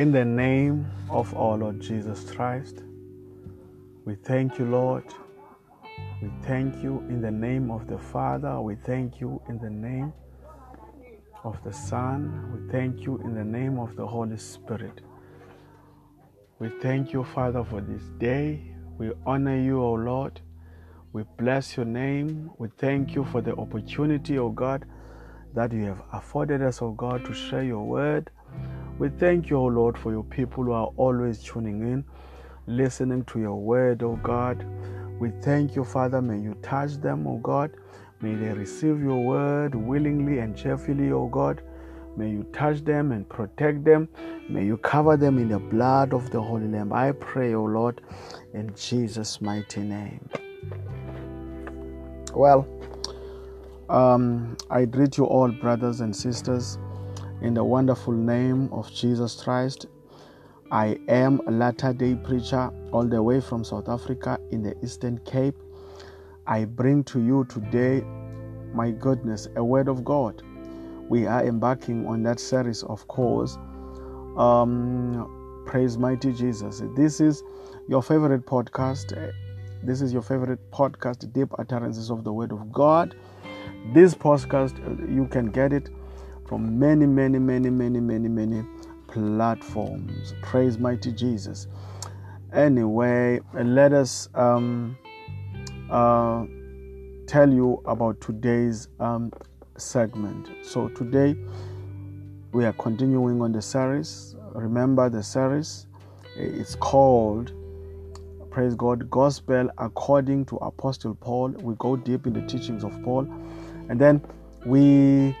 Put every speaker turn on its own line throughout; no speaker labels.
In the name of our Lord Jesus Christ, we thank you, Lord. We thank you in the name of the Father. We thank you in the name of the Son. We thank you in the name of the Holy Spirit. We thank you, Father, for this day. We honor you, O Lord. We bless your name. We thank you for the opportunity, O God, that you have afforded us, O God, to share your word. We thank you, O Lord, for your people who are always tuning in, listening to your word, O God. We thank you, Father. May you touch them, O God. May they receive your word willingly and cheerfully, O God. May you touch them and protect them. May you cover them in the blood of the Holy Lamb. I pray, O Lord, in Jesus' mighty name. Well, um, I greet you all, brothers and sisters, in the wonderful name of Jesus Christ. I am a latter day preacher all the way from South Africa in the Eastern Cape. I bring to you today, my goodness, a word of God. We are embarking on that series, of course. Um, praise mighty Jesus. This is your favorite podcast. This is your favorite podcast, Deep Utterances of the Word of God. This podcast, you can get it from many, many, many, many, many, many platforms. Praise mighty Jesus. Anyway, let us um, uh, tell you about today's um, segment. So, today we are continuing on the series. Remember the series? It's called praise God, gospel according to Apostle Paul. We go deep in the teachings of Paul, and then we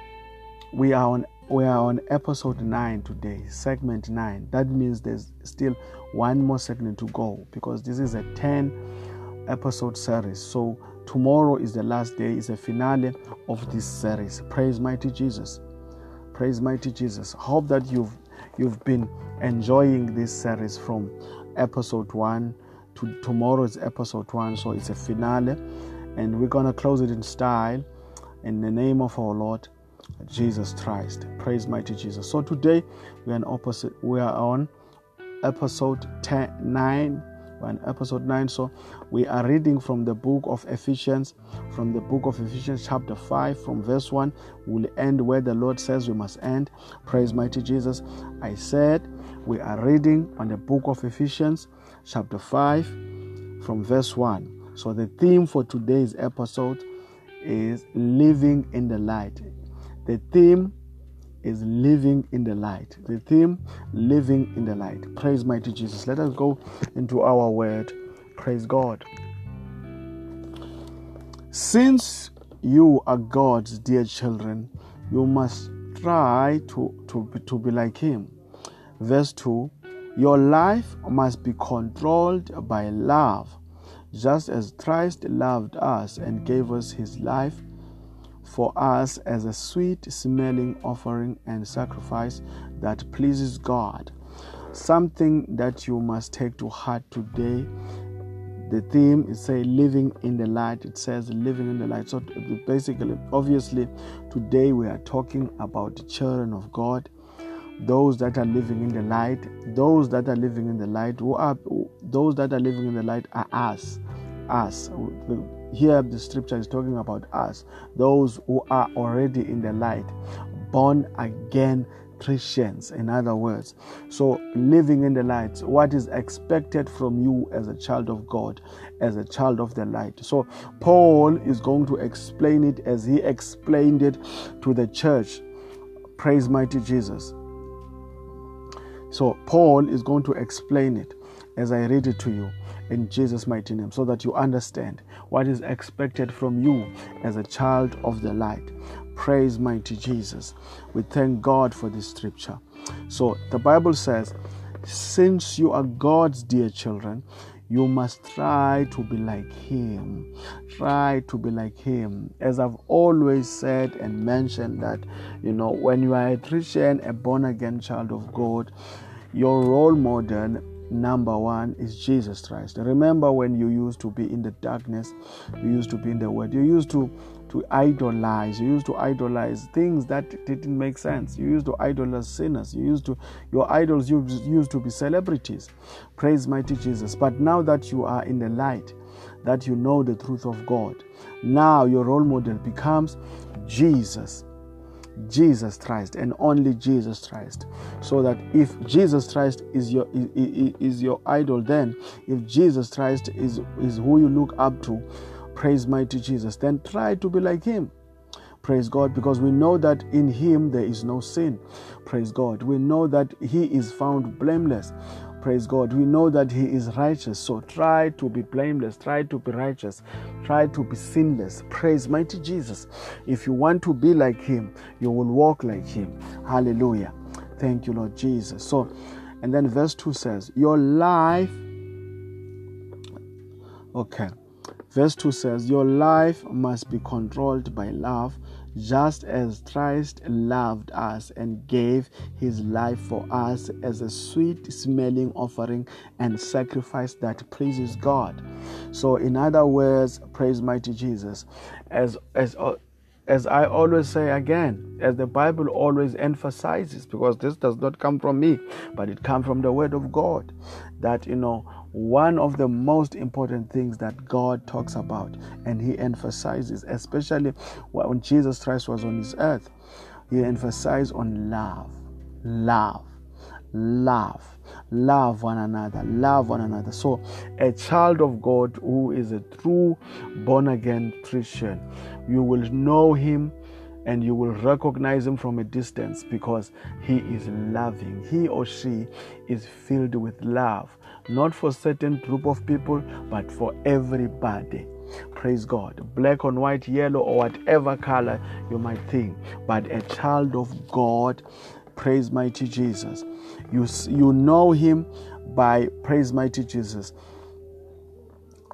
we are on we are on episode nine today, segment nine. That means there's still one more segment to go because this is a ten episode series. So tomorrow is the last day, is a finale of this series. Praise mighty Jesus. Praise mighty Jesus. Hope that you've you've been enjoying this series from episode one to tomorrow is episode one. So it's a finale, and we're gonna close it in style in the name of our Lord Jesus Christ. Praise mighty Jesus. So today we are on opposite. We are on episode 10, 9 we're in episode 9 so we are reading from the book of ephesians from the book of ephesians chapter 5 from verse 1 we'll end where the lord says we must end praise mighty jesus i said we are reading on the book of ephesians chapter 5 from verse 1 so the theme for today's episode is living in the light the theme is living in the light. The theme, living in the light. Praise mighty Jesus. Let us go into our word. Praise God. Since you are God's dear children, you must try to, to, to be like Him. Verse 2 Your life must be controlled by love, just as Christ loved us and gave us His life for us as a sweet smelling offering and sacrifice that pleases God. Something that you must take to heart today. The theme is say living in the light. It says living in the light. So basically, obviously, today we are talking about the children of God, those that are living in the light. Those that are living in the light, who are those that are living in the light are us, us here the scripture is talking about us, those who are already in the light, born again Christians, in other words. So, living in the light, what is expected from you as a child of God, as a child of the light. So, Paul is going to explain it as he explained it to the church. Praise mighty Jesus. So, Paul is going to explain it as I read it to you in Jesus' mighty name so that you understand what is expected from you as a child of the light. Praise mighty Jesus. We thank God for this scripture. So the Bible says, since you are God's dear children, you must try to be like Him. Try to be like Him. As I've always said and mentioned, that you know, when you are a Christian, a born again child of God, your role model number one is Jesus Christ. Remember when you used to be in the darkness, you used to be in the world, you used to to idolize, you used to idolize things that didn't make sense. You used to idolize sinners. You used to your idols used to be celebrities. Praise mighty Jesus. But now that you are in the light, that you know the truth of God, now your role model becomes Jesus. Jesus Christ and only Jesus Christ. So that if Jesus Christ is your is, is your idol, then if Jesus Christ is is who you look up to, praise mighty Jesus, then try to be like him. Praise God, because we know that in him there is no sin. Praise God. We know that he is found blameless. Praise God. We know that He is righteous. So try to be blameless. Try to be righteous. Try to be sinless. Praise mighty Jesus. If you want to be like Him, you will walk like Him. Hallelujah. Thank you, Lord Jesus. So, and then verse 2 says, Your life. Okay. Verse 2 says, Your life must be controlled by love just as Christ loved us and gave his life for us as a sweet smelling offering and sacrifice that pleases God. So, in other words, praise mighty Jesus. As, as, uh, as I always say again, as the Bible always emphasizes, because this does not come from me, but it comes from the Word of God, that, you know, one of the most important things that God talks about and He emphasizes, especially when Jesus Christ was on His earth, He emphasized on love, love, love, love one another, love one another. So, a child of God who is a true born again Christian, you will know Him and you will recognize him from a distance because he is loving. He or she is filled with love, not for certain group of people, but for everybody. Praise God. Black on white, yellow, or whatever color you might think. But a child of God, praise mighty Jesus. You, you know him by praise mighty Jesus.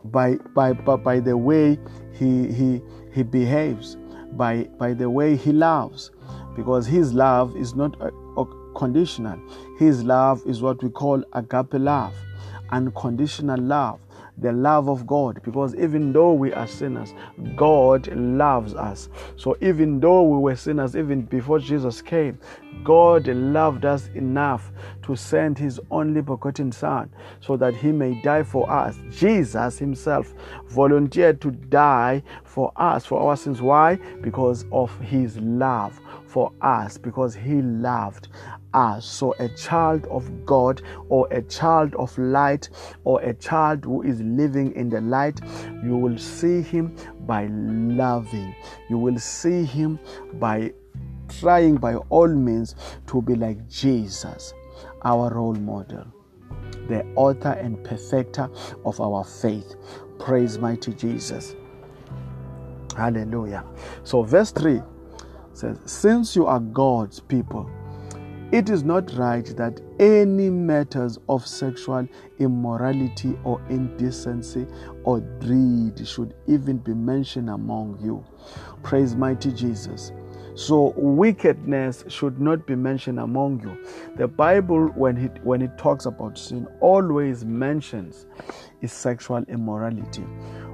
By, by, by, by the way he, he, he behaves by, by the way he loves because his love is not uh, a, a conditional. His love is what we call agape love, unconditional love the love of God because even though we are sinners, God loves us. So even though we were sinners, even before Jesus came, God loved us enough to send his only begotten Son so that he may die for us. Jesus himself volunteered to die for us, for our sins. Why? Because of his love for us, because he loved us. So, a child of God, or a child of light, or a child who is living in the light, you will see him by loving. You will see him by trying by all means to be like Jesus, our role model, the author and perfecter of our faith. Praise mighty Jesus. Hallelujah. So, verse 3 says, Since you are God's people, it is not right that any matters of sexual immorality or indecency or greed should even be mentioned among you. Praise mighty Jesus. So wickedness should not be mentioned among you. The Bible, when it when it talks about sin, always mentions is sexual immorality.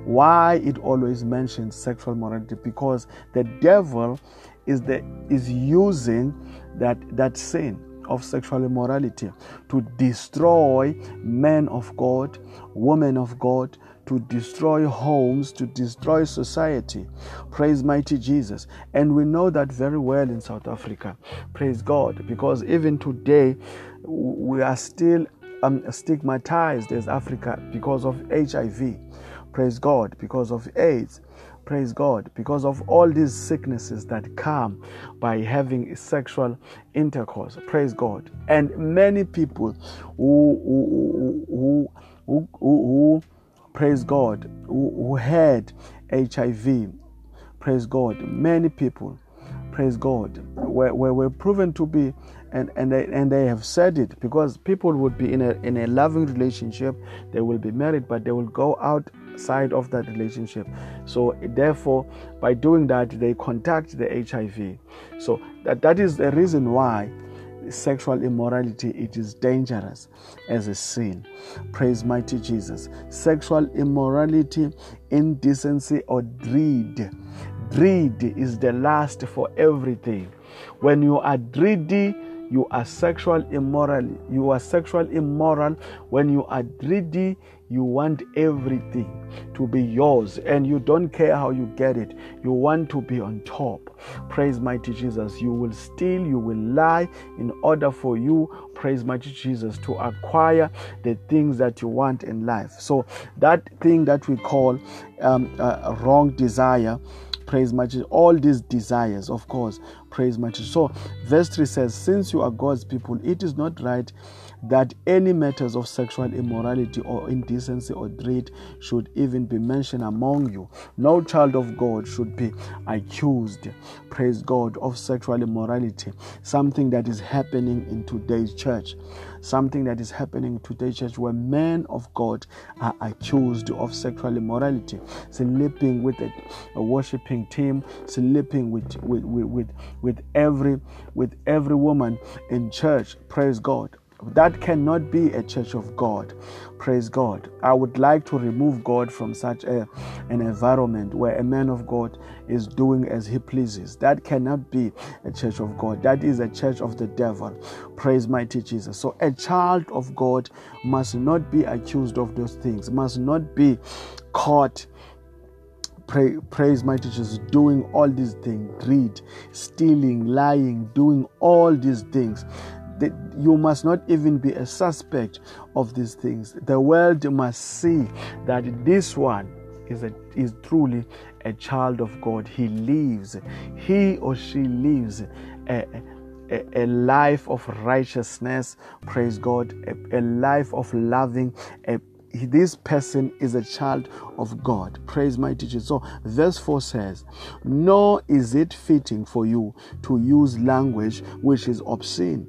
Why it always mentions sexual morality? Because the devil is the is using that that sin of sexual immorality to destroy men of God, women of God, to destroy homes, to destroy society. Praise mighty Jesus. And we know that very well in South Africa. Praise God. Because even today, we are still um, stigmatized as Africa because of HIV. Praise God. Because of AIDS. Praise God. Because of all these sicknesses that come by having sexual intercourse. Praise God. And many people who, who, who, who, who praise God, who, who had HIV. Praise God. Many people, praise God, were, were, were proven to be and and they and they have said it because people would be in a in a loving relationship they will be married but they will go outside of that relationship. So therefore by doing that they contact the hiv so that that is the reason why sexual immorality it is dangerous as a sin. Praise mighty jesus. Sexual immorality indecency or greed greed is the last for everything. When you are greedy you are sexual immoral you are sexual immoral. When you are greedy you want everything to be yours and you don't care how you get it. You want to be on top. Praise mighty jesus. You will steal you will lie in order for you praise mighty jesus to acquire the things that you want in life. So that thing that we call um, wrong desire praise mighty all these desires of course praise mighty. So verse 3 says since you are god's people it is not right that any matters of sexual immorality or indecency or greed should even be mentioned among you. No child of God should be accused, praise God, of sexual immorality, something that is happening in today's church. Something that is happening in today's church where men of God are accused of sexual immorality, sleeping with a, a worshiping team, sleeping with, with, with, with every with every woman in church. Praise God that cannot be a church of God. Praise God. I would like to remove God from such a, an environment where a man of God is doing as he pleases. That cannot be a church of God. That is a church of the devil. Praise mighty Jesus. So a child of God must not be accused of those things, must not be caught Pray, praise mighty Jesus, doing all these things, greed, stealing, lying, doing all these things you must not even be a suspect of these things. The world must see that this one is, a, is truly a child of God. He lives, he or she lives a, a, a life of righteousness, praise God, a, life of loving, this person is a child of God. Praise mighty Jesus. So, verse 4 says, Nor is it fitting for you to use language which is obscene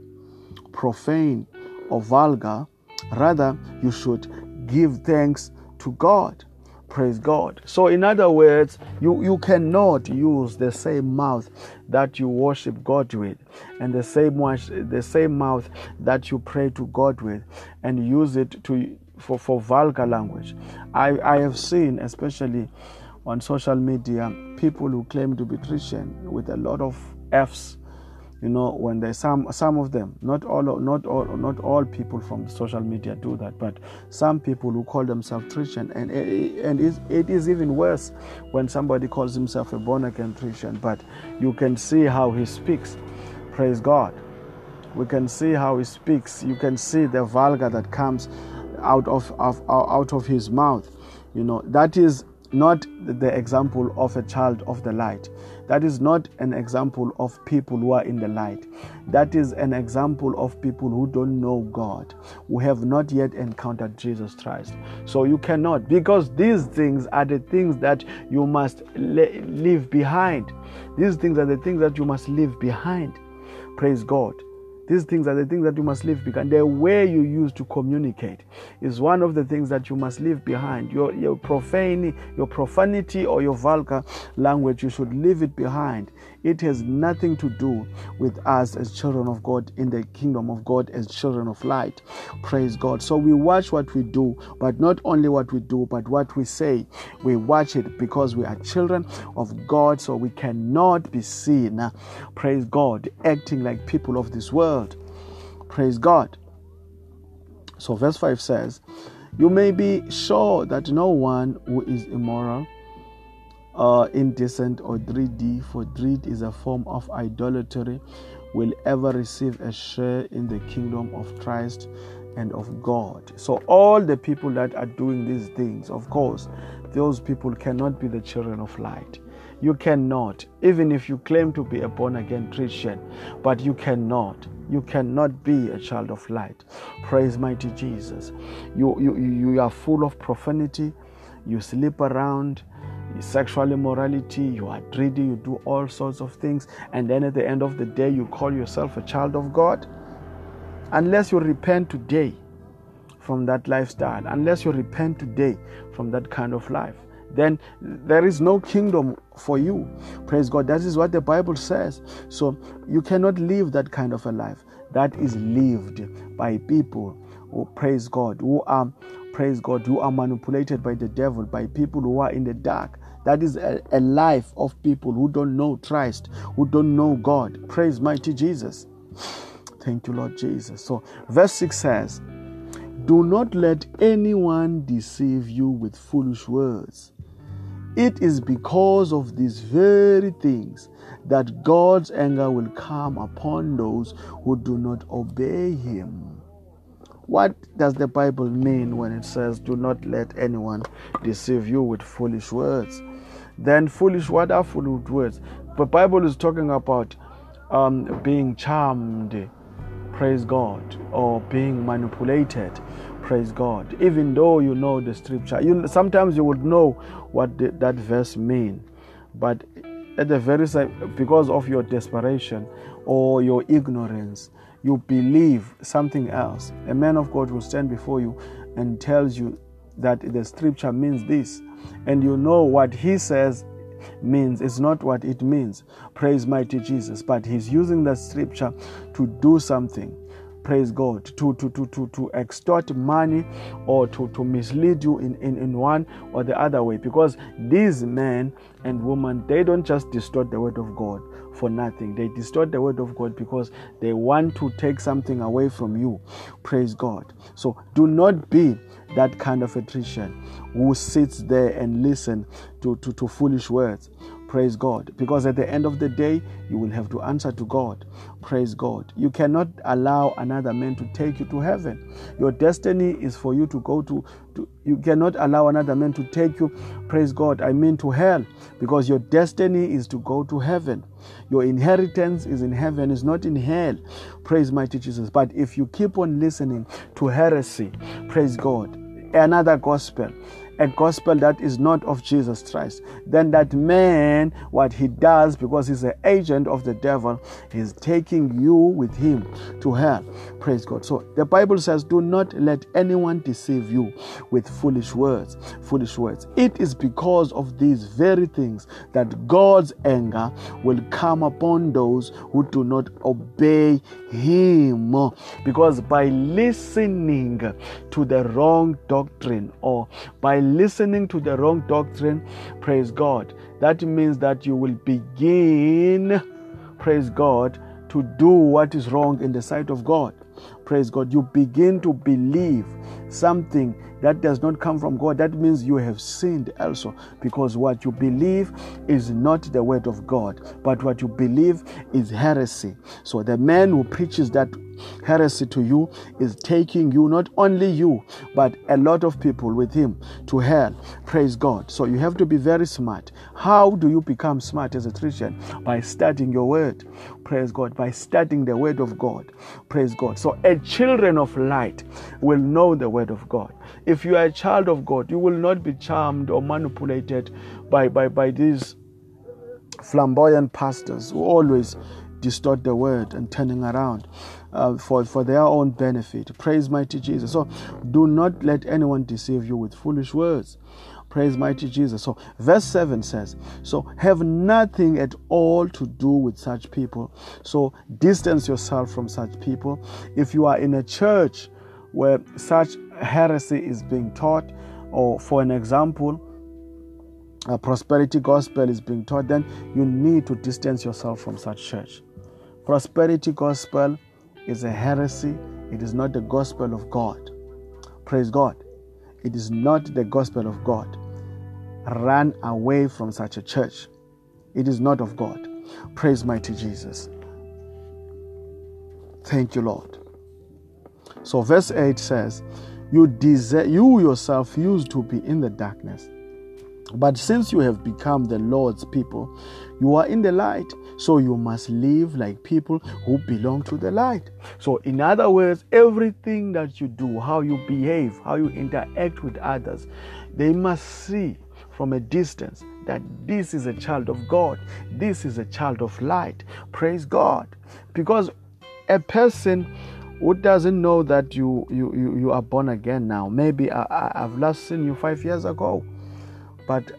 profane, or vulgar. Rather, you should give thanks to God. Praise God. So, in other words, you, you cannot use the same mouth that you worship God with and the same the same mouth that you pray to God with and use it to for, for vulgar language. I, I have seen, especially on social media, people who claim to be Christian with a lot of F's you know when there's some some of them not all not all not all people from social media do that but some people who call themselves christian and eh, eh, and it is even worse when somebody calls himself a born again christian but you can see how he speaks. Praise god. We can see how he speaks. You can see the vulgar that comes out of, of out of his mouth. You know that is not the example of a child of the light that is not an example of people who are in the light. That is an example of people who don't know God, who have not yet encountered Jesus Christ. So you cannot, because these things are the things that you must leave behind. These things are the things that you must leave behind. Praise God. These things are the things that you must leave behind. The way you use to communicate is one of the things that you must leave behind. Your, your profane, your profanity or your vulgar language, you should leave it behind. It has nothing to do with us as children of God in the kingdom of God as children of light. Praise God. So we watch what we do, but not only what we do, but what we say. We watch it because we are children of God, so we cannot be seen, praise God, acting like people of this world. Praise God. So, verse 5 says, You may be sure that no one who is immoral uh, indecent or greedy, for greed is a form of idolatry, will ever receive a share in the kingdom of Christ and of God. So, all the people that are doing these things, of course, those people cannot be the children of light. You cannot, even if you claim to be a born again Christian, but you cannot. You cannot be a child of light. Praise mighty Jesus. You, you, you are full of profanity. You sleep around sexual immorality, you are greedy, you do all sorts of things, and then at the end of the day, you call yourself a child of God. Unless you repent today from that lifestyle, unless you repent today from that kind of life, then there is no kingdom for you. Praise God. That is what the Bible says. So you cannot live that kind of a life. that is lived by people who praise God, who are praise God, who are manipulated by the devil, by people who are in the dark. That is a, a life of people who don't know Christ, who don't know God. Praise mighty Jesus. Thank you, Lord Jesus. So, verse 6 says, Do not let anyone deceive you with foolish words. It is because of these very things that God's anger will come upon those who do not obey Him. What does the Bible mean when it says, Do not let anyone deceive you with foolish words? Then, foolish, what are foolish words? The Bible is talking about um, being charmed, praise God, or being manipulated, praise God. Even though you know the scripture, you sometimes you would know what the, that verse mean, but at the very same, because of your desperation or your ignorance, you believe something else. A man of God will stand before you and tells you that the scripture means this, and you know what he says means is not what it means. Praise mighty Jesus. But he's using the scripture to do something praise God, to, to, to, to, to extort money or to, to mislead you in, in, in one or the other way. Because these men and women, they don't just distort the word of God for nothing. They distort the word of God because they want to take something away from you. Praise God. So do not be that kind of a Christian who sits there and listen to, to, to foolish words. Praise God. Because at the end of the day, you will have to answer to God. Praise God. You cannot allow another man to take you to heaven. Your destiny is for you to go to, to you cannot allow another man to take you, praise God, I mean to hell. Because your destiny is to go to heaven. Your inheritance is in heaven, is not in hell. Praise mighty Jesus. But if you keep on listening to heresy, praise God, another gospel a gospel that is not of Jesus Christ, then that man, what he does, because he's an agent of the devil, he's taking you with him to hell. Praise God. So the Bible says, Do not let anyone deceive you with foolish words. Foolish words. It is because of these very things that God's anger will come upon those who do not obey him. Because by listening to the wrong doctrine or by listening to the wrong doctrine, praise God, that means that you will begin, praise God, to do what is wrong in the sight of God. Praise God. You begin to believe something that does not come from God. That means you have sinned also because what you believe is not the word of God, but what you believe is heresy. So the man who preaches that heresy to you is taking you, not only you, but a lot of people with him to hell. Praise God. So you have to be very smart. How do you become smart as a Christian? By studying your word. Praise God. By studying the word of God. Praise God. So a children of light will know the word of God. If you are a child of God, you will not be charmed or manipulated by, by, by these flamboyant pastors who always distort the word and turning around uh, for, for their own benefit. Praise mighty Jesus. So do not let anyone deceive you with foolish words. Praise mighty Jesus. So, verse 7 says, So have nothing at all to do with such people. So, distance yourself from such people. If you are in a church where such heresy is being taught, or for an example, a prosperity gospel is being taught, then you need to distance yourself from such church. Prosperity gospel is a heresy, it is not the gospel of God. Praise God. It is not the gospel of God run away from such a church. It is not of God. Praise mighty Jesus. Thank you, Lord. So, verse 8 says, you, desire, you yourself used to be in the darkness, but since you have become the Lord's people, you are in the light. So you must live like people who belong to the light. So, in other words, everything that you do, how you behave, how you interact with others, they must see from a distance that this is a child of God, this is a child of light. Praise God. Because a person who doesn't know that you you you, you are born again now, maybe I, I've last seen you five years ago, but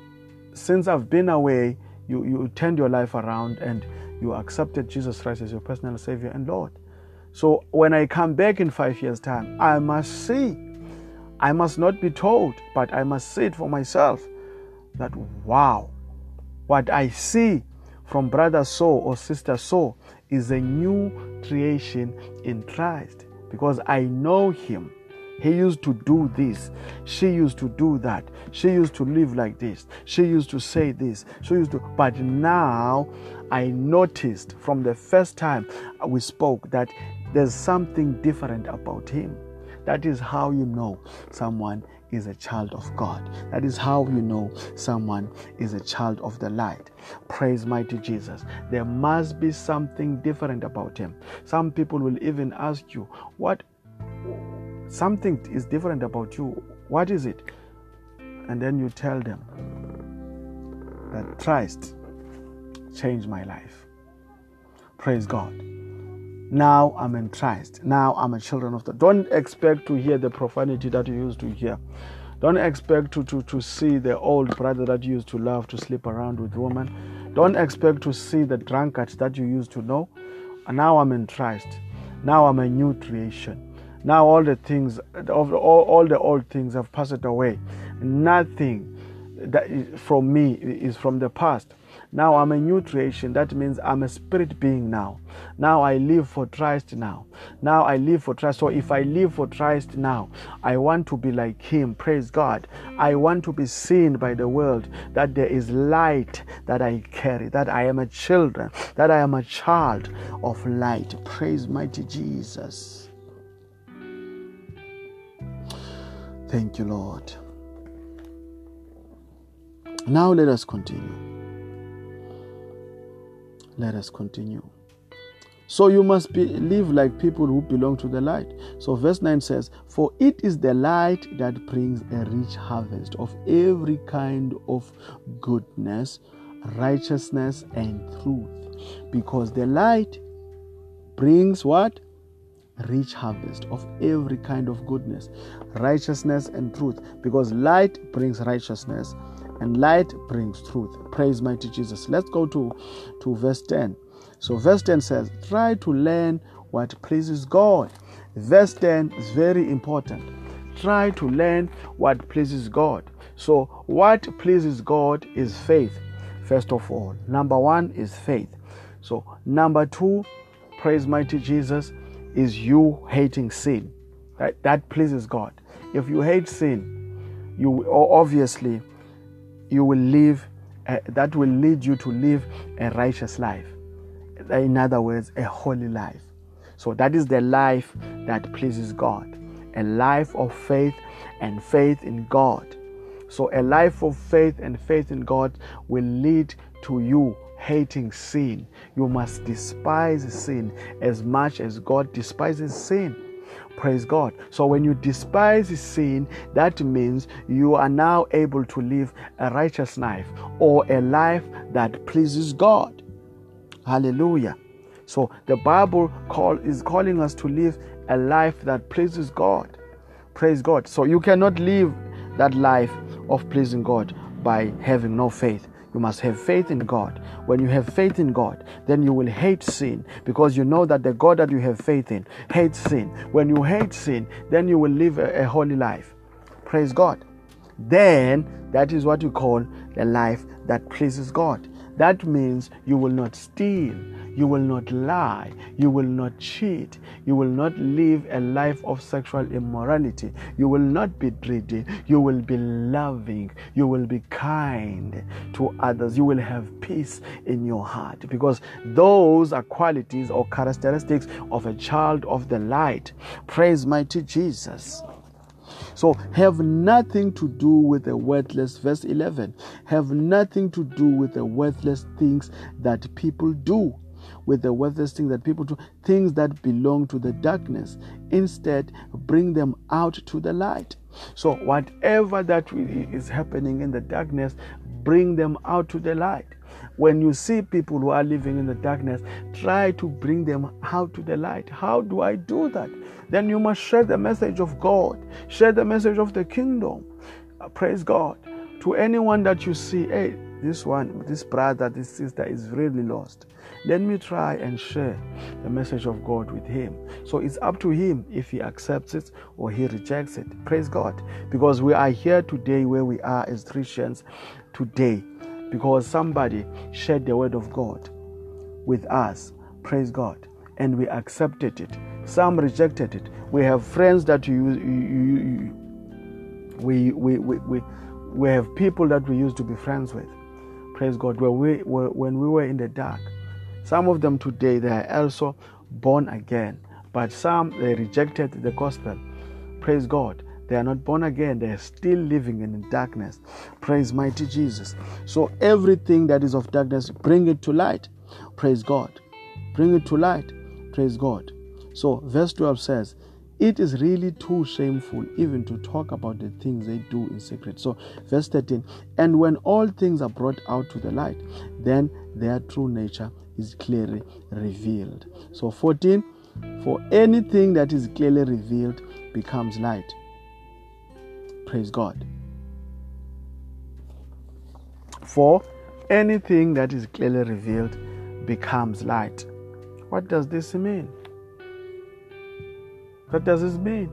since I've been away, you, you turned your life around and you accepted Jesus Christ as your personal Savior and Lord. So when I come back in five years' time, I must see. I must not be told, but I must see it for myself that wow, what I see from brother so or sister so is a new creation in Christ because I know him. He used to do this. She used to do that. She used to live like this. She used to say this. She used to. But now I noticed from the first time we spoke that there's something different about him. That is how you know someone is a child of God. That is how you know someone is a child of the light. Praise mighty Jesus. There must be something different about him. Some people will even ask you, What something is different about you? What is it? And then you tell them that Christ changed my life. Praise God. Now I'm in Christ. Now I'm a children of the. Don't expect to hear the profanity that you used to hear. Don't expect to, to, to see the old brother that you used to love to sleep around with women. Don't expect to see the drunkard that you used to know. And now I'm in Christ. Now I'm a new creation. Now all the things, all, all the old things have passed away. Nothing that is from me is from the past. Now I'm a new creation. That means I'm a spirit being now. Now I live for Christ now. Now I live for Christ. So if I live for Christ now, I want to be like Him. Praise God. I want to be seen by the world that there is light that I carry, that I am a children, that I am a child of light. Praise mighty Jesus. Thank you, Lord. Now let us continue. Let us continue. So you must be, live like people who belong to the light. So verse 9 says, For it is the light that brings a rich harvest of every kind of goodness, righteousness, and truth. Because the light brings what? Rich harvest of every kind of goodness, righteousness, and truth. Because light brings righteousness and light brings truth. Praise mighty Jesus. Let's go to, to verse 10. So, verse 10 says, Try to learn what pleases God. Verse 10 is very important. Try to learn what pleases God. So, what pleases God is faith, first of all. Number one is faith. So, number two, praise mighty Jesus, is you hating sin. That, that pleases God. If you hate sin, you obviously you will live, uh, that will lead you to live a righteous life. In other words, a holy life. So that is the life that pleases God. A life of faith and faith in God. So a life of faith and faith in God will lead to you hating sin. You must despise sin as much as God despises sin. Praise God. So when you despise sin, that means you are now able to live a righteous life or a life that pleases God. Hallelujah. So the Bible call, is calling us to live a life that pleases God. Praise God. So you cannot live that life of pleasing God by having no faith. You must have faith in God. When you have faith in God, then you will hate sin because you know that the God that you have faith in hates sin. When you hate sin, then you will live a, a holy life. Praise God. Then that is what you call the life that pleases God. That means you will not steal, you will not lie, you will not cheat, you will not live a life of sexual immorality, you will not be greedy, you will be loving, you will be kind to others, you will have peace in your heart because those are qualities or characteristics of a child of the light. Praise mighty Jesus. So have nothing to do with the worthless, verse 11, have nothing to do with the worthless things that people do with the worthless things that people do, things that belong to the darkness. Instead, bring them out to the light. So, whatever that is happening in the darkness, bring them out to the light. When you see people who are living in the darkness, try to bring them out to the light. How do I do that? Then you must share the message of God, share the message of the kingdom. Uh, praise God. To anyone that you see, hey, this one, this brother, this sister is really lost. Let me try and share the message of God with him. So it's up to him if he accepts it or he rejects it. Praise God. Because we are here today where we are as Christians today because somebody shared the word of God with us. Praise God. And we accepted it. Some rejected it. We have friends that you, you, you we, we, we, we, we have people that we used to be friends with. Praise God. Where we, when we were in the dark, some of them today they are also born again, but some they rejected the gospel. Praise God. They are not born again. They are still living in darkness. Praise mighty Jesus. So everything that is of darkness, bring it to light. Praise God. Bring it to light. Praise God. So verse 12 says, it is really too shameful even to talk about the things they do in secret. So, verse 13, and when all things are brought out to the light, then their true nature is clearly revealed. So, 14, for anything that is clearly revealed becomes light. Praise God. For anything that is clearly revealed becomes light. What does this mean? What does this mean?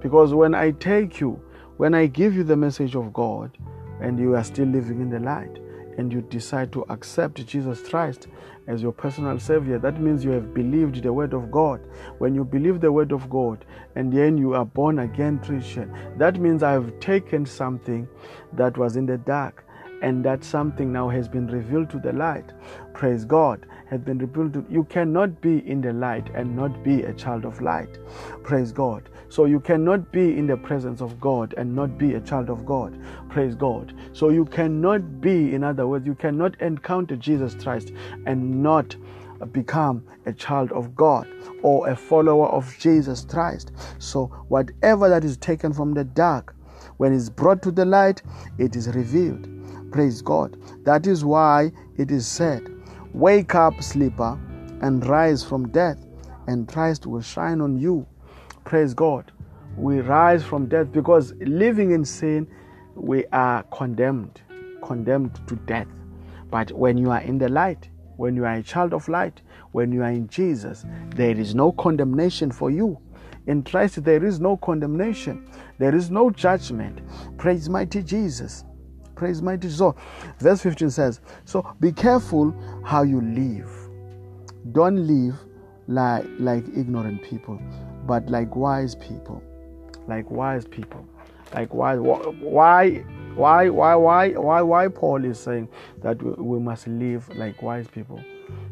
Because when I take you, when I give you the message of God, and you are still living in the light, and you decide to accept Jesus Christ as your personal Savior, that means you have believed the Word of God. When you believe the Word of God and then you are born again Christian, that means I have taken something that was in the dark and that something now has been revealed to the light. Praise God has been revealed you cannot be in the light and not be a child of light. Praise God. So you cannot be in the presence of God and not be a child of God. Praise God. So you cannot be, in other words, you cannot encounter Jesus Christ and not become a child of God or a follower of Jesus Christ. So whatever that is taken from the dark, when it's brought to the light, it is revealed. Praise God. That is why it is said, Wake up, sleeper, and rise from death, and Christ will shine on you. Praise God. We rise from death because living in sin, we are condemned, condemned to death. But when you are in the light, when you are a child of light, when you are in Jesus, there is no condemnation for you. In Christ, there is no condemnation, there is no judgment. Praise mighty Jesus. Praise mighty. So, verse 15 says, So be careful how you live. Don't live like, like ignorant people, but like wise people. Like wise people. Like why why why why why why why Paul is saying that we must live like wise people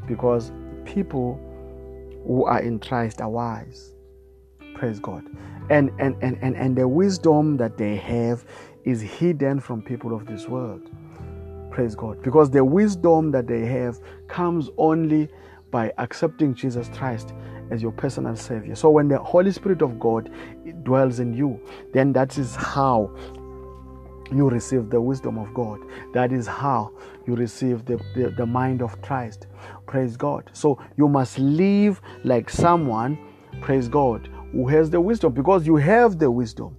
because people who are in Christ are wise praise God and and and and, and the wisdom that they have is hidden from people of this world. Praise God. Because the wisdom that they have comes only by accepting Jesus Christ as your personal Savior. So when the Holy Spirit of God dwells in you, then that is how you receive the wisdom of God. That is how you receive the, the, the mind of Christ. Praise God. So you must live like someone, praise God, who has the wisdom because you have the wisdom.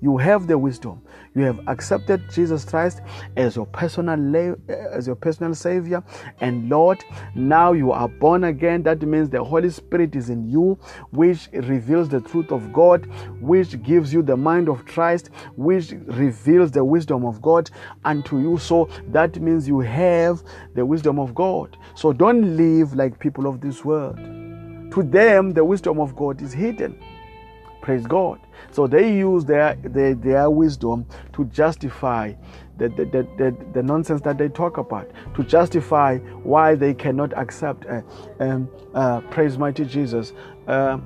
You have the wisdom. You have accepted Jesus Christ as your personal as your personal savior and Lord. Now you are born again. That means the Holy Spirit is in you, which reveals the truth of God, which gives you the mind of Christ, which reveals the wisdom of God unto you. So that means you have the wisdom of God. So don't live like people of this world. To them, the wisdom of God is hidden. Praise God. So they use their, their, their wisdom to justify the, the, the, the, nonsense that they talk about, to justify why they cannot accept, uh, um, uh, praise mighty Jesus, uh,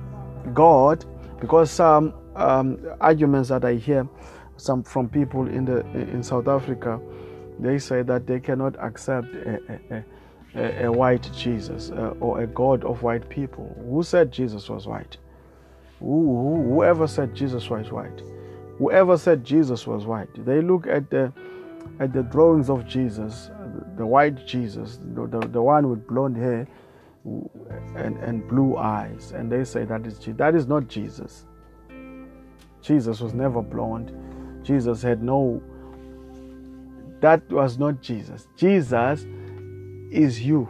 God, because some um, arguments that I hear some from people in, the, in South Africa, they say that they cannot accept a, a white Jesus uh, or a God of white people. Who said Jesus was white? Whoever said Jesus was white, whoever said Jesus was white, they look at the at the drawings of Jesus, the white Jesus, the, the, the one with blonde hair and, and blue eyes, and they say that is that is not Jesus. Jesus was never blonde. Jesus had no that was not Jesus. Jesus is you.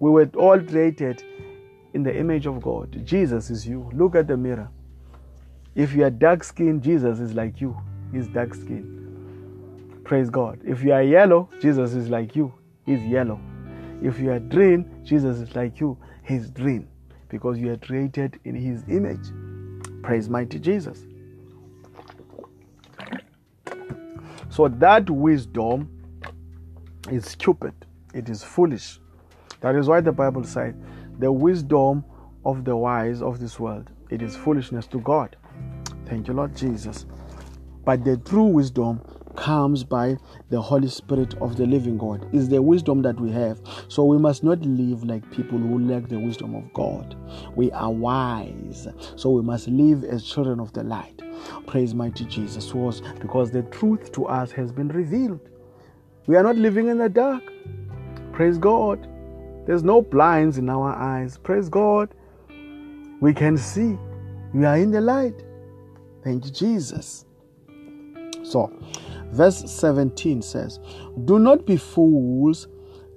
We were all created in the image of God. Jesus is you. Look at the mirror. If you are dark skinned, Jesus is like you. He's dark skinned. Praise God. If you are yellow, Jesus is like you. He's yellow. If you are green, Jesus is like you. He's green. Because you are created in His image. Praise mighty Jesus. So that wisdom is stupid. It is foolish. That is why the Bible said, the wisdom of the wise of this world, it is foolishness to God. Thank you, Lord Jesus. But the true wisdom comes by the Holy Spirit of the living God. Is the wisdom that we have. So we must not live like people who lack the wisdom of God. We are wise. So we must live as children of the light. Praise mighty Jesus. Was because the truth to us has been revealed. We are not living in the dark. Praise God. There's no blinds in our eyes. Praise God. We can see. We are in the light. Thank you, Jesus. So, verse 17 says, Do not be fools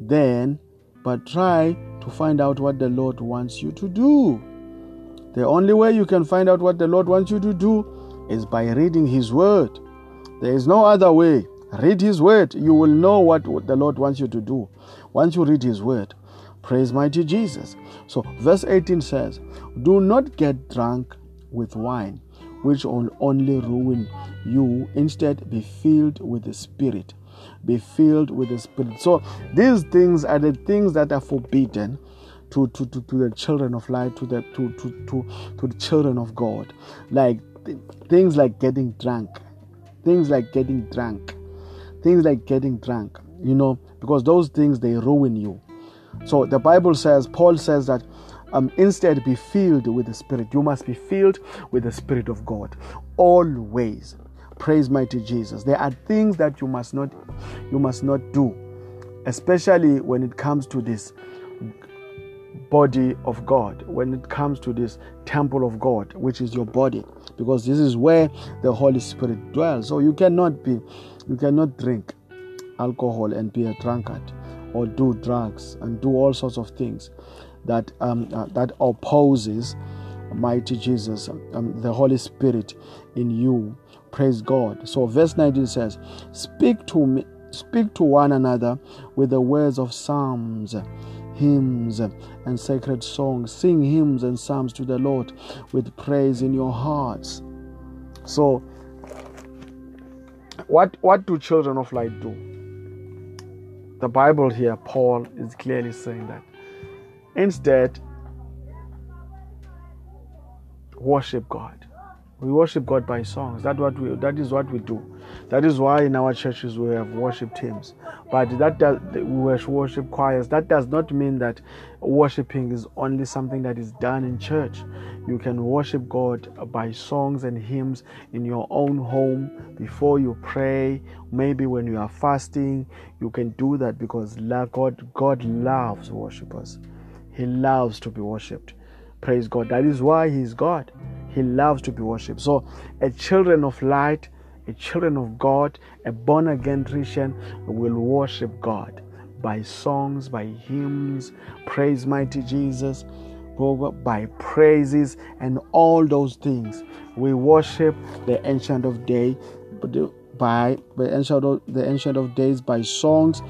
then, but try to find out what the Lord wants you to do. The only way you can find out what the Lord wants you to do is by reading His Word. There is no other way. Read His Word. You will know what the Lord wants you to do once you read His Word. Praise mighty Jesus. So, verse 18 says, Do not get drunk with wine, which will only ruin you. Instead, be filled with the Spirit. Be filled with the Spirit. So, these things are the things that are forbidden to, to, to, to the children of light, to the to, to, to, to the children of God. Like things like getting drunk, things like getting drunk, things like getting drunk, you know, because those things they ruin you. So the Bible says, Paul says that um, instead be filled with the Spirit. You must be filled with the Spirit of God always. Praise mighty Jesus. There are things that you must not you must not do, especially when it comes to this body of God, when it comes to this temple of God, which is your body, because this is where the Holy Spirit dwells. So you cannot be, you cannot drink alcohol and be a drunkard, or do drugs and do all sorts of things that um, uh, that opposes mighty Jesus, um, the Holy Spirit in you. Praise God. So verse 19 says, "Speak to me." Speak to one another with the words of psalms hymns and sacred songs. Sing hymns and psalms to the Lord with praise in your hearts. So, what, what do children of light do? The Bible here, Paul is clearly saying that. Instead, worship God. We worship God by songs. That what we that is what we do. That is why in our churches we have worship teams. But that does we worship choirs. That does not mean that worshiping is only something that is done in church. You can worship God by songs and hymns in your own home before you pray. Maybe when you are fasting, you can do that because God God loves worshipers. He loves to be worshipped. Praise God. That is why He is God. He loves to be worshipped. So, a children of light, a children of God, a born again Christian will worship God by songs, by hymns, praise mighty Jesus, by praises, and all those things. We worship the Ancient of Day by the ancient of, the Ancient of Days by songs,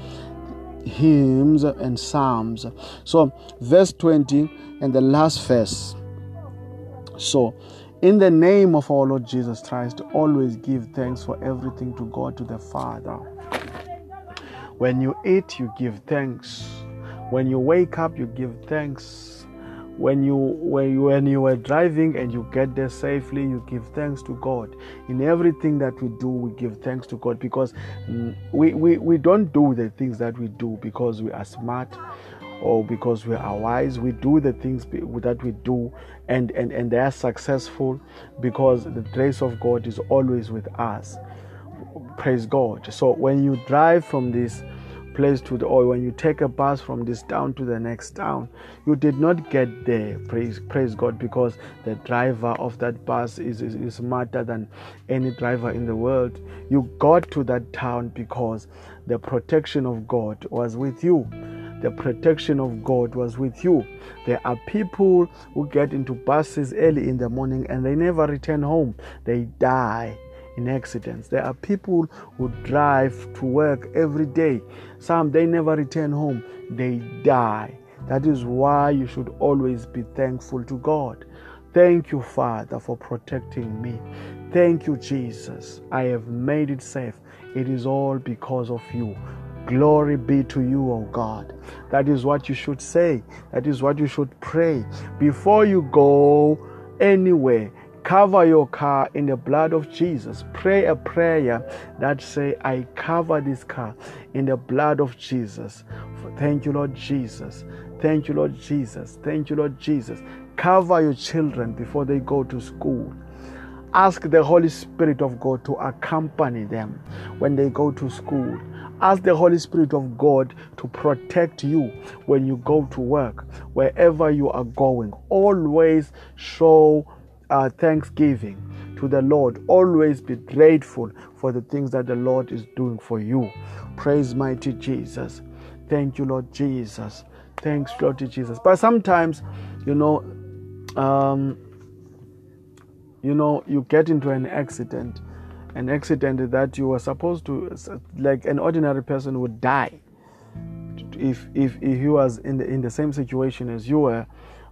hymns, and psalms. So, verse 20 and the last verse. So, in the name of our Lord Jesus Christ, always give thanks for everything to God, to the Father. When you eat, you give thanks. When you wake up, you give thanks. When you when you, when you are driving and you get there safely, you give thanks to God. In everything that we do, we give thanks to God because we, we, we don't do the things that we do because we are smart or because we are wise we do the things that we do and and and they are successful because the grace of god is always with us. Praise god. So when you drive from this place to the or when you take a bus from this town to the next town you did not get there praise praise god because the driver of that bus is, is, is smarter than any driver in the world. You got to that town because the protection of god was with you the protection of God was with you. There are people who get into buses early in the morning and they never return home. They die in accidents. There are people who drive to work every day. Some they never return home, they die. That is why you should always be thankful to God. Thank you, Father, for protecting me. Thank you, Jesus. I have made it safe. It is all because of you. Glory be to you, O God. That is what you should say. That is what you should pray. Before you go anywhere, cover your car in the blood of Jesus. Pray a prayer that say, I cover this car in the blood of Jesus. Thank you, Lord Jesus. Thank you, Lord Jesus. Thank you, Lord Jesus. Cover your children before they go to school. Ask the Holy Spirit of God to accompany them when they go to school. Ask the Holy Spirit of God to protect you when you go to work, wherever you are going. Always show uh, thanksgiving to the Lord. Always be grateful for the things that the Lord is doing for you. Praise mighty Jesus. Thank you, Lord Jesus. Thanks, Lord Jesus. But sometimes, you know, um, you know, you get into an accident, an accident that you were supposed to, like an ordinary person would die if if, if he was in the in the same situation as you were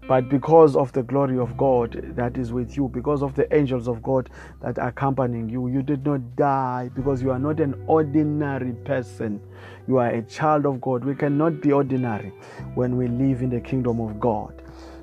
but because of the glory of God that is with you, because of the angels of God that are accompanying you, you did not die because you are not an ordinary person. You are a child of God. We cannot be ordinary when we live in the kingdom of God.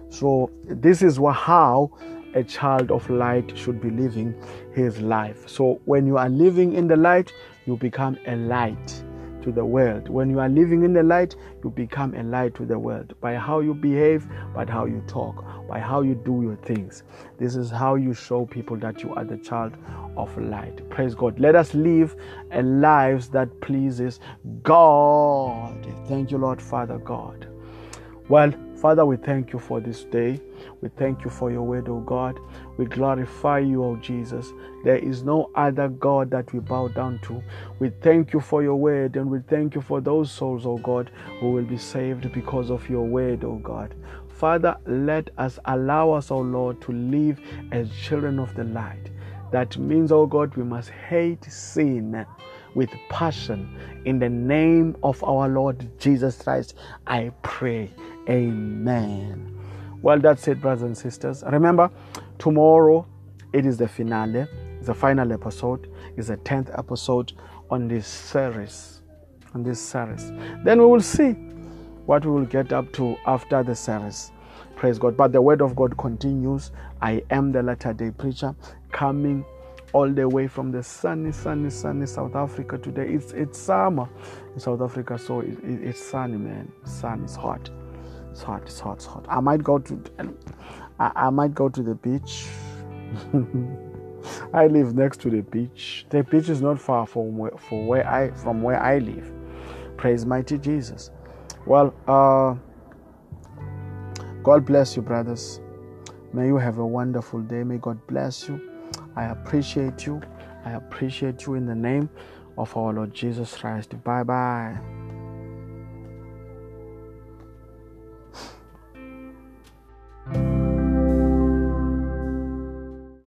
So, this is how a child of light should be living his life. So, when you are living in the light, you become a light to the world. When you are living in the light, you become a light to the world by how you behave, by how you talk, by how you do your things. This is how you show people that you are the child of light. Praise God. Let us live a lives that pleases God. Thank you, Lord Father God. Well, Father, we thank you for this day. We thank you for your word, O God. We glorify you, O Jesus. There is no other God that we bow down to. We thank you for your word and we thank you for those souls, O God, who will be saved because of your word, O God. Father, let us allow us, O Lord, to live as children of the light. That means, O God, we must hate sin with passion. In the name of our Lord Jesus Christ, I pray. Amen. Well, that's it, brothers and sisters. Remember, tomorrow it is the finale, the final episode, is the 10th episode on this series. On this series. Then we will see what we will get up to after the series. Praise God. But the word of God continues. I am the latter day preacher coming all the way from the sunny, sunny, sunny South Africa today. It's it's summer in South Africa, so it, it, it's sunny, man. Sun is hot. It's hot. It's hot. It's hot. I might go to. I, I might go to the beach. I live next to the beach. The beach is not far from where, from where I from where I live. Praise mighty Jesus. Well, uh, God bless you, brothers. May you have a wonderful day. May God bless you. I appreciate you. I appreciate you in the name of our Lord Jesus Christ. Bye bye.